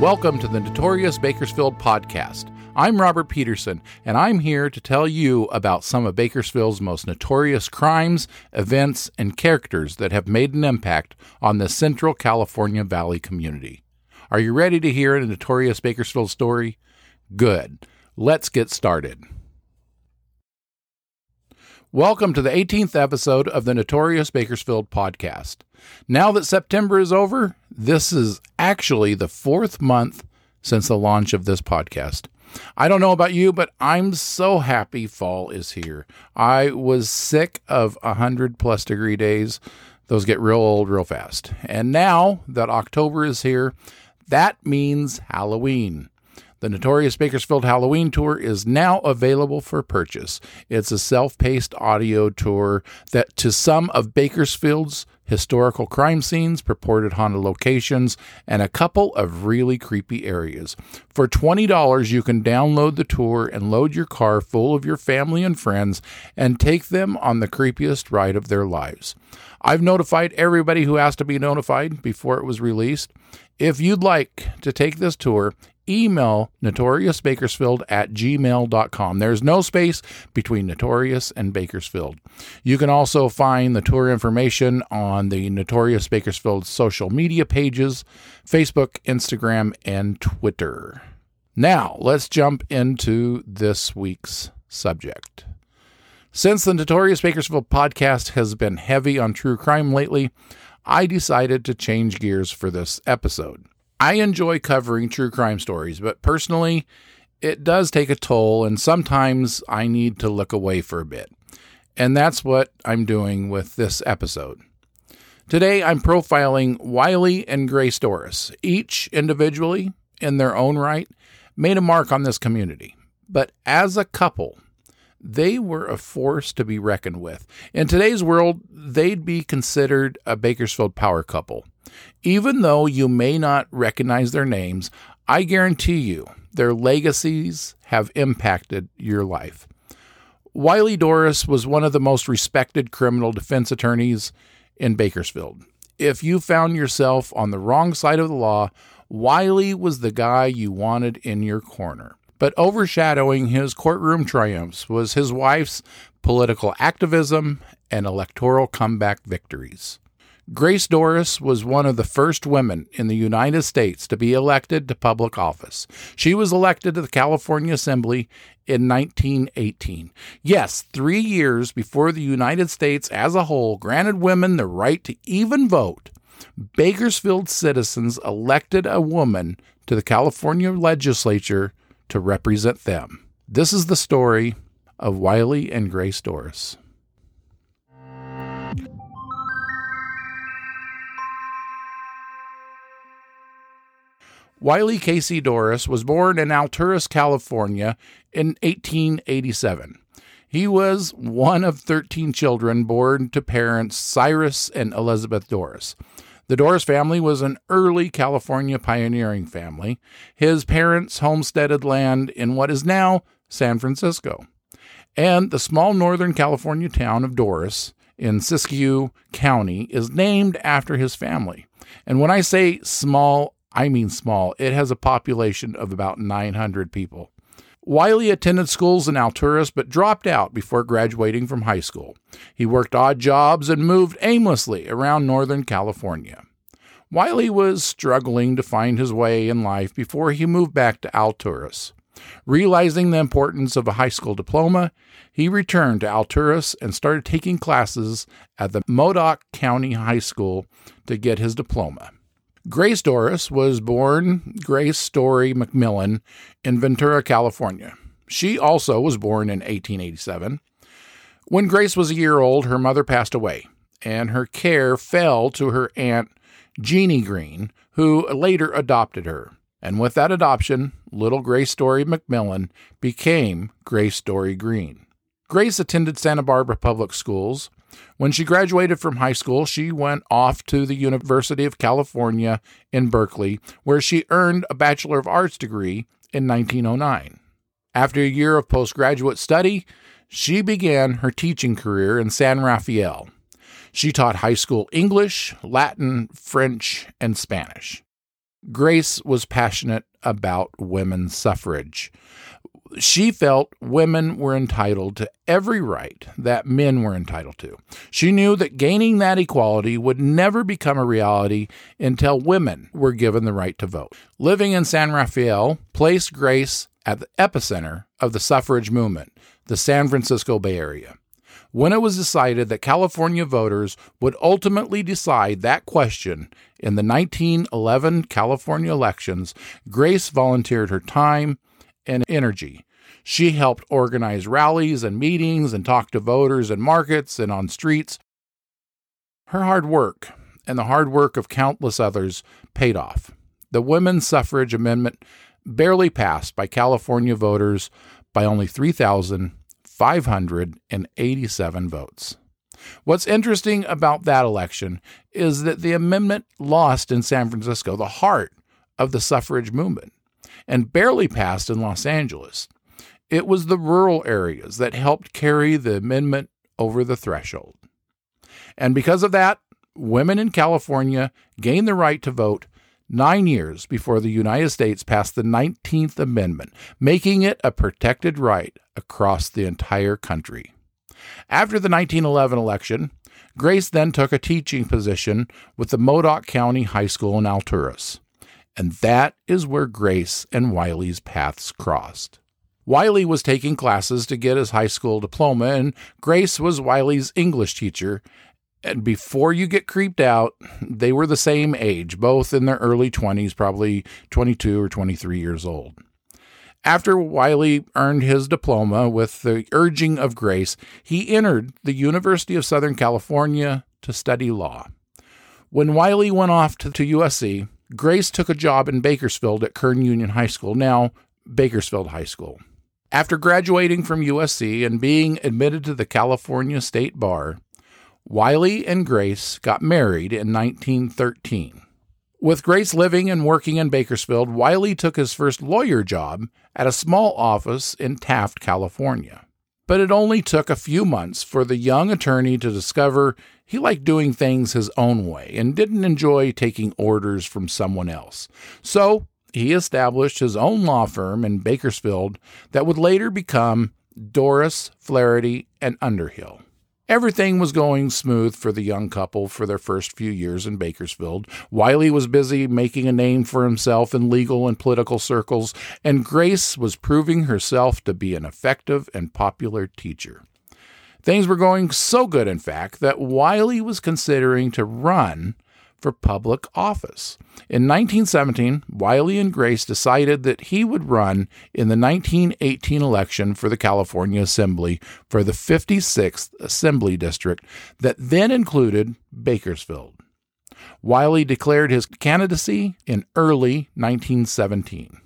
Welcome to the Notorious Bakersfield podcast. I'm Robert Peterson, and I'm here to tell you about some of Bakersfield's most notorious crimes, events, and characters that have made an impact on the Central California Valley community. Are you ready to hear a notorious Bakersfield story? Good. Let's get started. Welcome to the 18th episode of the Notorious Bakersfield podcast. Now that September is over, this is actually the fourth month since the launch of this podcast. I don't know about you, but I'm so happy fall is here. I was sick of 100 plus degree days. Those get real old real fast. And now that October is here, that means Halloween. The Notorious Bakersfield Halloween Tour is now available for purchase. It's a self paced audio tour that, to some of Bakersfield's historical crime scenes, purported haunted locations, and a couple of really creepy areas. For $20, you can download the tour and load your car full of your family and friends and take them on the creepiest ride of their lives. I've notified everybody who has to be notified before it was released. If you'd like to take this tour, email notoriousbakersfield at gmail.com. There's no space between Notorious and Bakersfield. You can also find the tour information on the Notorious Bakersfield social media pages Facebook, Instagram, and Twitter. Now, let's jump into this week's subject. Since the Notorious Bakersfield podcast has been heavy on true crime lately, I decided to change gears for this episode. I enjoy covering true crime stories, but personally, it does take a toll, and sometimes I need to look away for a bit. And that's what I'm doing with this episode. Today, I'm profiling Wiley and Grace Dorris. Each individually, in their own right, made a mark on this community. But as a couple, they were a force to be reckoned with. In today's world, they'd be considered a Bakersfield power couple. Even though you may not recognize their names, I guarantee you their legacies have impacted your life. Wiley Dorris was one of the most respected criminal defense attorneys in Bakersfield. If you found yourself on the wrong side of the law, Wiley was the guy you wanted in your corner. But overshadowing his courtroom triumphs was his wife's political activism and electoral comeback victories. Grace Dorris was one of the first women in the United States to be elected to public office. She was elected to the California Assembly in 1918. Yes, three years before the United States as a whole granted women the right to even vote, Bakersfield citizens elected a woman to the California legislature to represent them. This is the story of Wiley and Grace Dorris. Wiley Casey Dorris was born in Alturas, California in 1887. He was one of 13 children born to parents Cyrus and Elizabeth Dorris. The Dorris family was an early California pioneering family. His parents homesteaded land in what is now San Francisco. And the small northern California town of Dorris in Siskiyou County is named after his family. And when I say small, I mean small. It has a population of about 900 people. Wiley attended schools in Alturas but dropped out before graduating from high school. He worked odd jobs and moved aimlessly around Northern California. Wiley was struggling to find his way in life before he moved back to Alturas. Realizing the importance of a high school diploma, he returned to Alturas and started taking classes at the Modoc County High School to get his diploma. Grace Dorris was born Grace Story McMillan in Ventura, California. She also was born in 1887. When Grace was a year old, her mother passed away, and her care fell to her aunt Jeannie Green, who later adopted her. And with that adoption, little Grace Story McMillan became Grace Story Green. Grace attended Santa Barbara Public Schools when she graduated from high school, she went off to the University of California in Berkeley, where she earned a Bachelor of Arts degree in 1909. After a year of postgraduate study, she began her teaching career in San Rafael. She taught high school English, Latin, French, and Spanish. Grace was passionate about women's suffrage. She felt women were entitled to every right that men were entitled to. She knew that gaining that equality would never become a reality until women were given the right to vote. Living in San Rafael placed Grace at the epicenter of the suffrage movement, the San Francisco Bay Area. When it was decided that California voters would ultimately decide that question in the 1911 California elections, Grace volunteered her time and energy. She helped organize rallies and meetings and talk to voters in markets and on streets. Her hard work and the hard work of countless others paid off. The Women's Suffrage Amendment barely passed by California voters by only 3,587 votes. What's interesting about that election is that the amendment lost in San Francisco, the heart of the suffrage movement and barely passed in Los Angeles. It was the rural areas that helped carry the amendment over the threshold. And because of that, women in California gained the right to vote nine years before the United States passed the 19th Amendment, making it a protected right across the entire country. After the 1911 election, Grace then took a teaching position with the Modoc County High School in Alturas. And that is where Grace and Wiley's paths crossed. Wiley was taking classes to get his high school diploma, and Grace was Wiley's English teacher. And before you get creeped out, they were the same age, both in their early 20s, probably 22 or 23 years old. After Wiley earned his diploma with the urging of Grace, he entered the University of Southern California to study law. When Wiley went off to, to USC, Grace took a job in Bakersfield at Kern Union High School, now Bakersfield High School. After graduating from USC and being admitted to the California State Bar, Wiley and Grace got married in 1913. With Grace living and working in Bakersfield, Wiley took his first lawyer job at a small office in Taft, California. But it only took a few months for the young attorney to discover he liked doing things his own way and didn't enjoy taking orders from someone else. So he established his own law firm in Bakersfield that would later become Dorris, Flaherty, and Underhill. Everything was going smooth for the young couple for their first few years in Bakersfield. Wiley was busy making a name for himself in legal and political circles, and Grace was proving herself to be an effective and popular teacher. Things were going so good, in fact, that Wiley was considering to run for public office. In 1917, Wiley and Grace decided that he would run in the 1918 election for the California Assembly for the 56th Assembly District that then included Bakersfield. Wiley declared his candidacy in early 1917.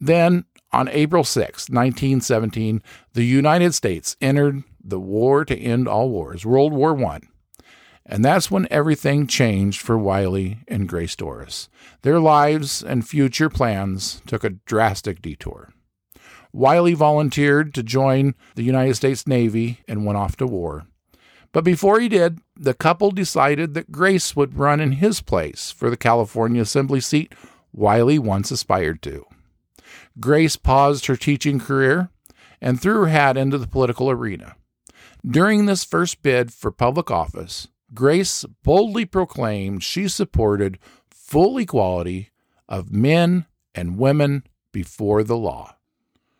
Then, on April 6, 1917, the United States entered the war to end all wars, World War I. And that's when everything changed for Wiley and Grace Dorris. Their lives and future plans took a drastic detour. Wiley volunteered to join the United States Navy and went off to war. But before he did, the couple decided that Grace would run in his place for the California Assembly seat Wiley once aspired to. Grace paused her teaching career and threw her hat into the political arena. During this first bid for public office, Grace boldly proclaimed she supported full equality of men and women before the law.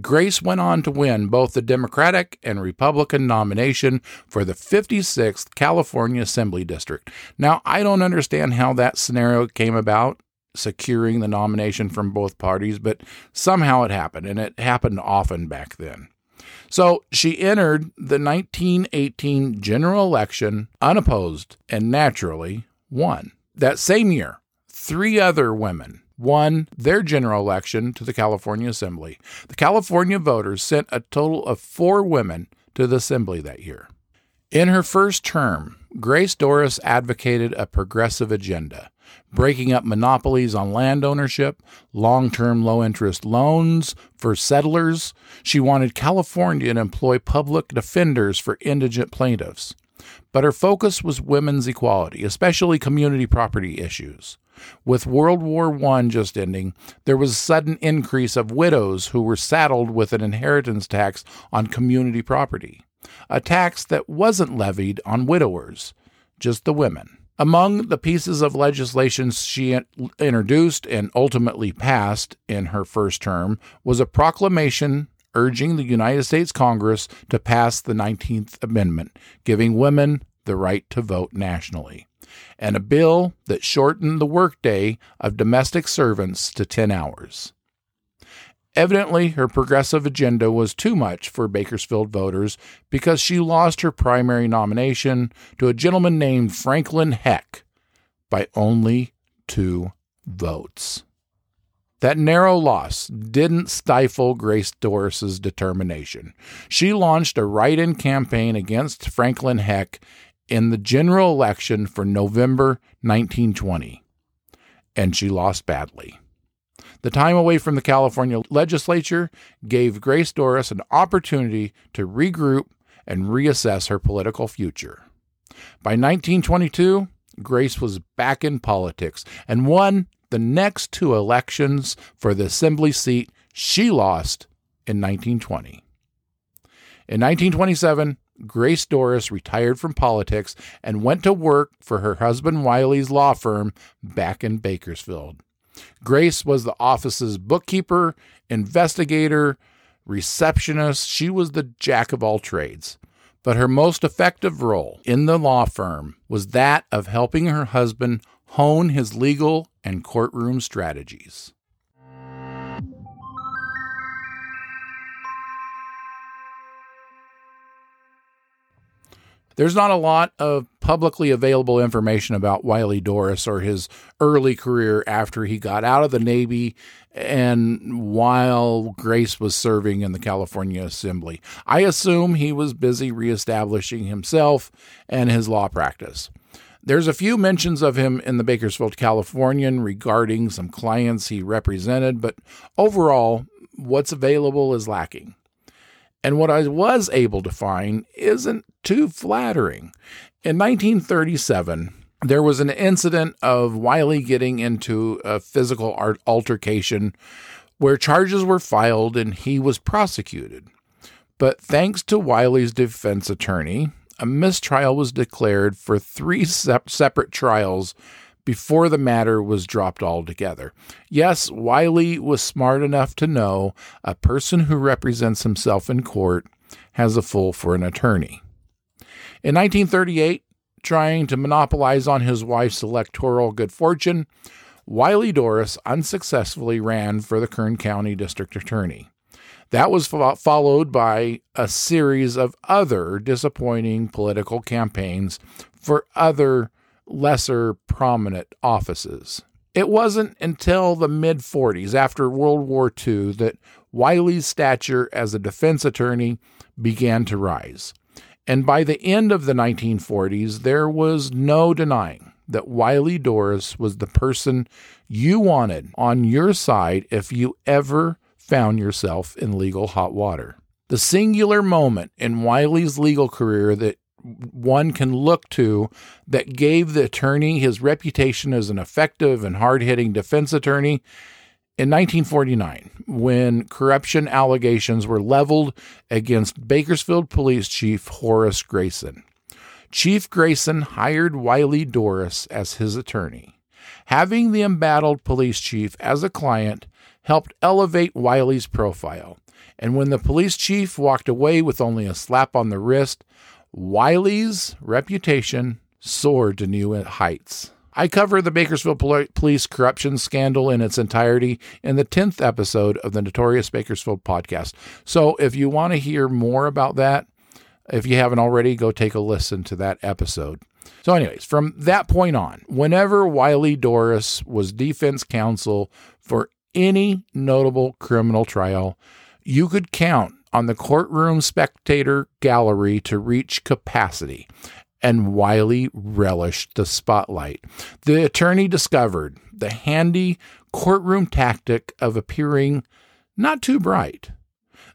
Grace went on to win both the Democratic and Republican nomination for the 56th California Assembly District. Now, I don't understand how that scenario came about, securing the nomination from both parties, but somehow it happened, and it happened often back then. So she entered the 1918 general election unopposed and naturally won. That same year, three other women won their general election to the California Assembly. The California voters sent a total of four women to the Assembly that year. In her first term, Grace Dorris advocated a progressive agenda breaking up monopolies on land ownership, long term low interest loans for settlers. She wanted California to employ public defenders for indigent plaintiffs. but her focus was women's equality, especially community property issues. With World War I just ending, there was a sudden increase of widows who were saddled with an inheritance tax on community property, a tax that wasn't levied on widowers, just the women. Among the pieces of legislation she introduced and ultimately passed in her first term was a proclamation urging the United States Congress to pass the 19th Amendment, giving women the right to vote nationally, and a bill that shortened the workday of domestic servants to 10 hours. Evidently, her progressive agenda was too much for Bakersfield voters because she lost her primary nomination to a gentleman named Franklin Heck by only two votes. That narrow loss didn't stifle Grace Dorris's determination. She launched a write in campaign against Franklin Heck in the general election for November 1920, and she lost badly. The time away from the California legislature gave Grace Dorris an opportunity to regroup and reassess her political future. By 1922, Grace was back in politics and won the next two elections for the assembly seat she lost in 1920. In 1927, Grace Dorris retired from politics and went to work for her husband Wiley's law firm back in Bakersfield. Grace was the office's bookkeeper, investigator, receptionist. She was the jack of all trades. But her most effective role in the law firm was that of helping her husband hone his legal and courtroom strategies. There's not a lot of publicly available information about Wiley Dorris or his early career after he got out of the Navy and while Grace was serving in the California Assembly. I assume he was busy reestablishing himself and his law practice. There's a few mentions of him in the Bakersfield Californian regarding some clients he represented, but overall, what's available is lacking. And what I was able to find isn't too flattering. In 1937, there was an incident of Wiley getting into a physical altercation where charges were filed and he was prosecuted. But thanks to Wiley's defense attorney, a mistrial was declared for three sep- separate trials before the matter was dropped altogether. Yes, Wiley was smart enough to know a person who represents himself in court has a fool for an attorney. In 1938, trying to monopolize on his wife's electoral good fortune, Wiley Dorris unsuccessfully ran for the Kern County District Attorney. That was fo- followed by a series of other disappointing political campaigns for other lesser prominent offices. It wasn't until the mid 40s, after World War II, that Wiley's stature as a defense attorney began to rise. And by the end of the 1940s, there was no denying that Wiley Dorris was the person you wanted on your side if you ever found yourself in legal hot water. The singular moment in Wiley's legal career that one can look to that gave the attorney his reputation as an effective and hard hitting defense attorney in 1949, when corruption allegations were leveled against Bakersfield Police Chief Horace Grayson. Chief Grayson hired Wiley Dorris as his attorney. Having the embattled police chief as a client helped elevate Wiley's profile. And when the police chief walked away with only a slap on the wrist, Wiley's reputation soared to new heights. I cover the Bakersfield police corruption scandal in its entirety in the 10th episode of the Notorious Bakersfield podcast. So if you want to hear more about that, if you haven't already, go take a listen to that episode. So, anyways, from that point on, whenever Wiley Dorris was defense counsel for any notable criminal trial, you could count on the courtroom spectator gallery to reach capacity. And Wiley relished the spotlight. The attorney discovered the handy courtroom tactic of appearing not too bright.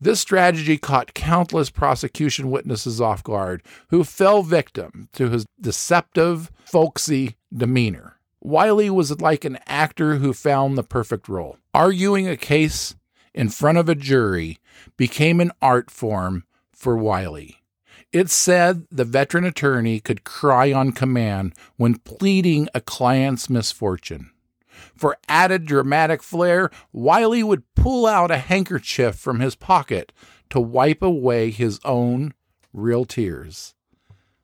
This strategy caught countless prosecution witnesses off guard who fell victim to his deceptive, folksy demeanor. Wiley was like an actor who found the perfect role. Arguing a case in front of a jury became an art form for Wiley. It said the veteran attorney could cry on command when pleading a client's misfortune. For added dramatic flair, Wiley would pull out a handkerchief from his pocket to wipe away his own real tears.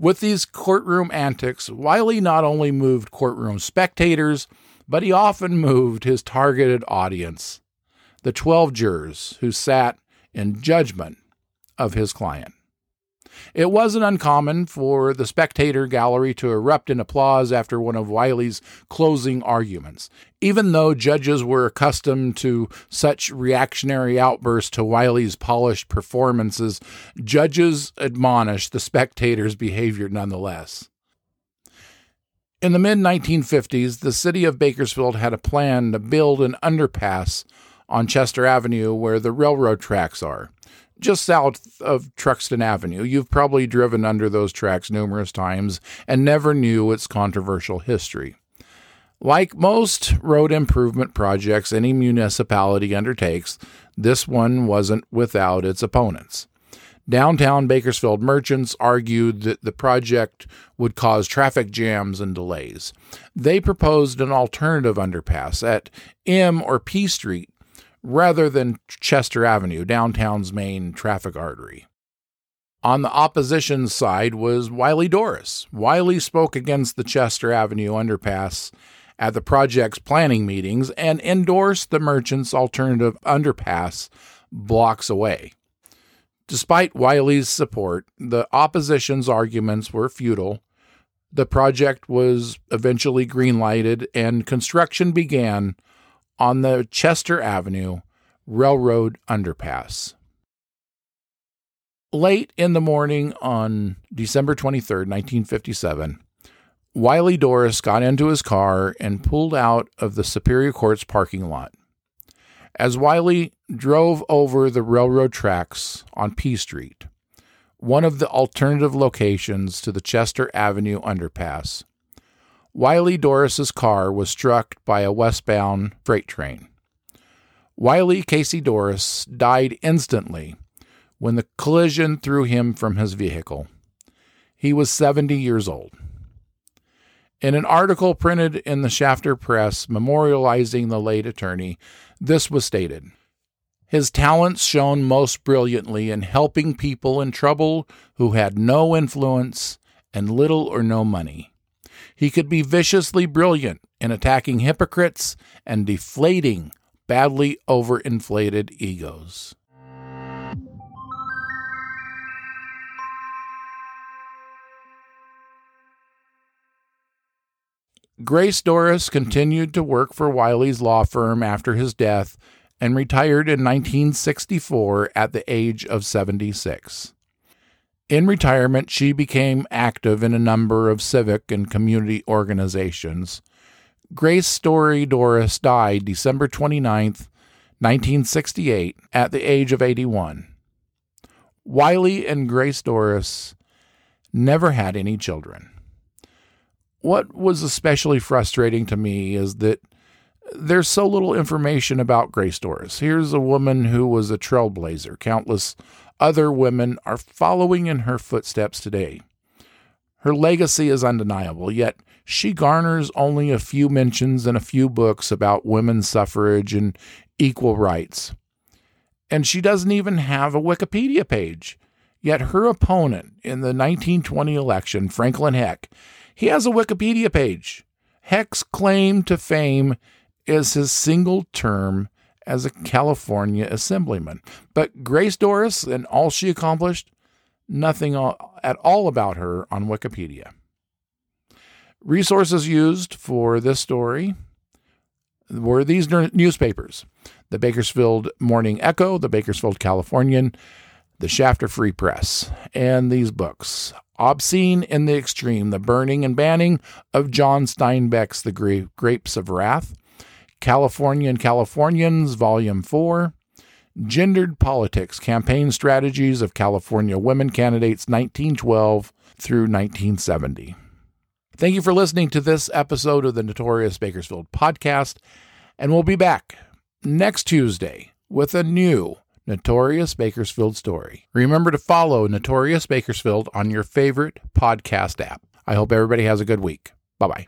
With these courtroom antics, Wiley not only moved courtroom spectators, but he often moved his targeted audience, the 12 jurors who sat in judgment of his client. It wasn't uncommon for the spectator gallery to erupt in applause after one of Wiley's closing arguments. Even though judges were accustomed to such reactionary outbursts to Wiley's polished performances, judges admonished the spectators' behavior nonetheless. In the mid 1950s, the city of Bakersfield had a plan to build an underpass on Chester Avenue where the railroad tracks are just south of Truxtun Avenue. You've probably driven under those tracks numerous times and never knew its controversial history. Like most road improvement projects any municipality undertakes, this one wasn't without its opponents. Downtown Bakersfield merchants argued that the project would cause traffic jams and delays. They proposed an alternative underpass at M or P Street rather than Chester Avenue, downtown's main traffic artery. On the opposition side was Wiley Dorris. Wiley spoke against the Chester Avenue underpass at the project's planning meetings and endorsed the merchant's alternative underpass blocks away. Despite Wiley's support, the opposition's arguments were futile. The project was eventually greenlighted and construction began on the Chester Avenue Railroad Underpass. Late in the morning on December 23, 1957, Wiley Dorris got into his car and pulled out of the Superior Court's parking lot. As Wiley drove over the railroad tracks on P Street, one of the alternative locations to the Chester Avenue underpass, Wiley Dorris's car was struck by a westbound freight train. Wiley Casey Dorris died instantly when the collision threw him from his vehicle. He was 70 years old. In an article printed in the Shafter Press memorializing the late attorney, this was stated His talents shone most brilliantly in helping people in trouble who had no influence and little or no money. He could be viciously brilliant in attacking hypocrites and deflating badly overinflated egos. Grace Dorris continued to work for Wiley's law firm after his death and retired in 1964 at the age of 76. In retirement, she became active in a number of civic and community organizations. Grace Story Dorris died December 29, 1968, at the age of 81. Wiley and Grace Dorris never had any children. What was especially frustrating to me is that there's so little information about Grace Dorris. Here's a woman who was a trailblazer. Countless other women are following in her footsteps today. Her legacy is undeniable, yet she garners only a few mentions in a few books about women's suffrage and equal rights. And she doesn't even have a Wikipedia page. Yet her opponent in the 1920 election, Franklin Heck, he has a Wikipedia page. Heck's claim to fame is his single term as a California assemblyman. But Grace Dorris and all she accomplished, nothing at all about her on Wikipedia. Resources used for this story were these newspapers the Bakersfield Morning Echo, the Bakersfield Californian, the Shafter Free Press, and these books Obscene in the Extreme, The Burning and Banning of John Steinbeck's The Grapes of Wrath, Californian Californians, Volume 4, Gendered Politics Campaign Strategies of California Women Candidates 1912 through 1970. Thank you for listening to this episode of the Notorious Bakersfield podcast, and we'll be back next Tuesday with a new Notorious Bakersfield story. Remember to follow Notorious Bakersfield on your favorite podcast app. I hope everybody has a good week. Bye bye.